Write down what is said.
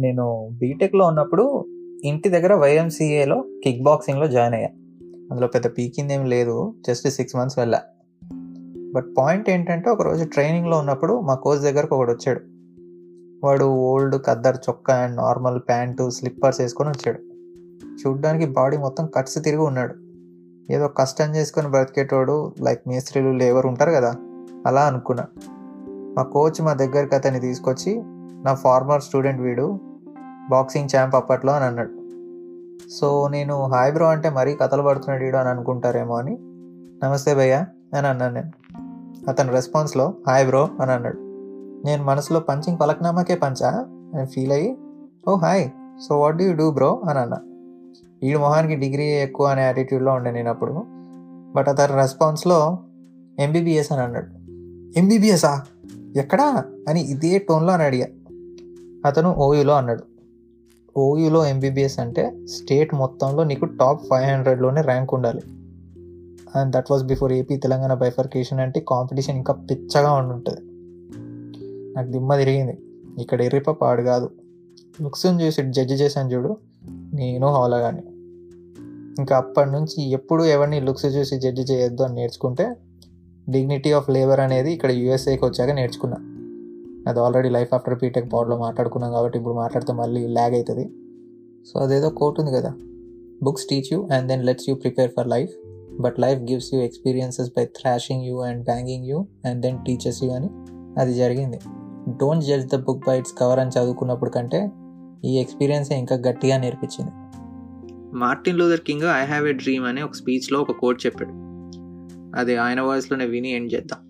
నేను బీటెక్లో ఉన్నప్పుడు ఇంటి దగ్గర వైఎంసీఏలో కిక్ బాక్సింగ్లో జాయిన్ అయ్యా. అందులో పెద్ద పీకింది ఏం లేదు జస్ట్ సిక్స్ మంత్స్ వెళ్ళా. బట్ పాయింట్ ఏంటంటే ఒకరోజు ట్రైనింగ్లో ఉన్నప్పుడు మా కోచ్ దగ్గరకు ఒకడు వచ్చాడు. వాడు ఓల్డ్ కద్దర్ చొక్కా అండ్ నార్మల్ ప్యాంటు స్లిప్పర్స్ వేసుకొని వచ్చాడు. చూడ్డానికి బాడీ మొత్తం కట్స్ తిరిగి ఉన్నాడు. ఏదో కష్టం చేసుకొని బ్రతికేటోడు లైక్ మేస్త్రీలు లేబర్ ఉంటారు కదా అలా అనుకున్నా. మా కోచ్ మా దగ్గరికి అతన్ని తీసుకొచ్చి నా ఫార్మర్ స్టూడెంట్ వీడు బాక్సింగ్ ఛాంప్ అప్పట్లో అని అన్నాడు. సో నేను హాయ్ బ్రో అంటే మరీ కథలు పడుతున్నాడు వీడు అని అనుకుంటారేమో అని నమస్తే భయ్య అని అన్నాను నేను. అతని రెస్పాన్స్లో హాయ్ బ్రో అని అన్నాడు. నేను మనసులో పంచింగ్ పలక్నామాకే పంచా అని ఫీల్ అయ్యి ఓ hi so what do you do bro అని అన్నా. వీడి మొహానికి డిగ్రీ ఎక్కువ అనే యాటిట్యూడ్లో ఉండే నేను అప్పుడు. బట్ అతని రెస్పాన్స్లో ఎంబీబీఎస్ అని అన్నాడు. ఎంబీబీఎస్ఆ ఎక్కడా? అని ఇదే టోన్లో అని అడిగా. అతను ఓయూలో అన్నాడు. ఓయూలో ఎంబీబీఎస్ అంటే స్టేట్ మొత్తంలో నీకు టాప్ ఫైవ్ హండ్రెడ్లోనే ర్యాంక్ ఉండాలి. And that was before AP Telangana bifurcation అంటే కాంపిటీషన్ ఇంకా పిచ్చగా ఉండుంటుంది. నాకు దిమ్మ తిరిగింది. ఇక్కడ ఎర్రిప పాడు కాదు. లుక్స్ని చూసి జడ్జి చేశాను చూడు. నేను హౌలగాని ఇంకా అప్పటి నుంచి ఎప్పుడు ఎవరిని లుక్స్ చూసి జడ్జి చేయొద్దు అని నేర్చుకుంటే డిగ్నిటీ ఆఫ్ లేబర్ అనేది ఇక్కడ యూఎస్ఏకి వచ్చాక నేర్చుకున్నా. అది ఆల్రెడీ లైఫ్ ఆఫ్టర్ బీటెక్ పాడ్లో మాట్లాడుకున్నాం కాబట్టి ఇప్పుడు మాట్లాడితే మళ్ళీ ల్యాగ్ అవుతుంది సో అదేదో కోట్ ఉంది కదా. Books teach you and then lets you prepare for life but life gives you experiences by thrashing you and banging you and then teachers you అని అది జరిగింది. Don't judge the book by its cover అని చదువుకున్నప్పుడు కంటే ఈ ఎక్స్పీరియన్సే ఇంకా గట్టిగా నేర్పించింది. Martin Luther King I have a dream అని ఒక స్పీచ్లో ఒక కోట్ చెప్పాడు. అది ఆయన వాయిస్లోనే విని ఎండ్ చేద్దాం.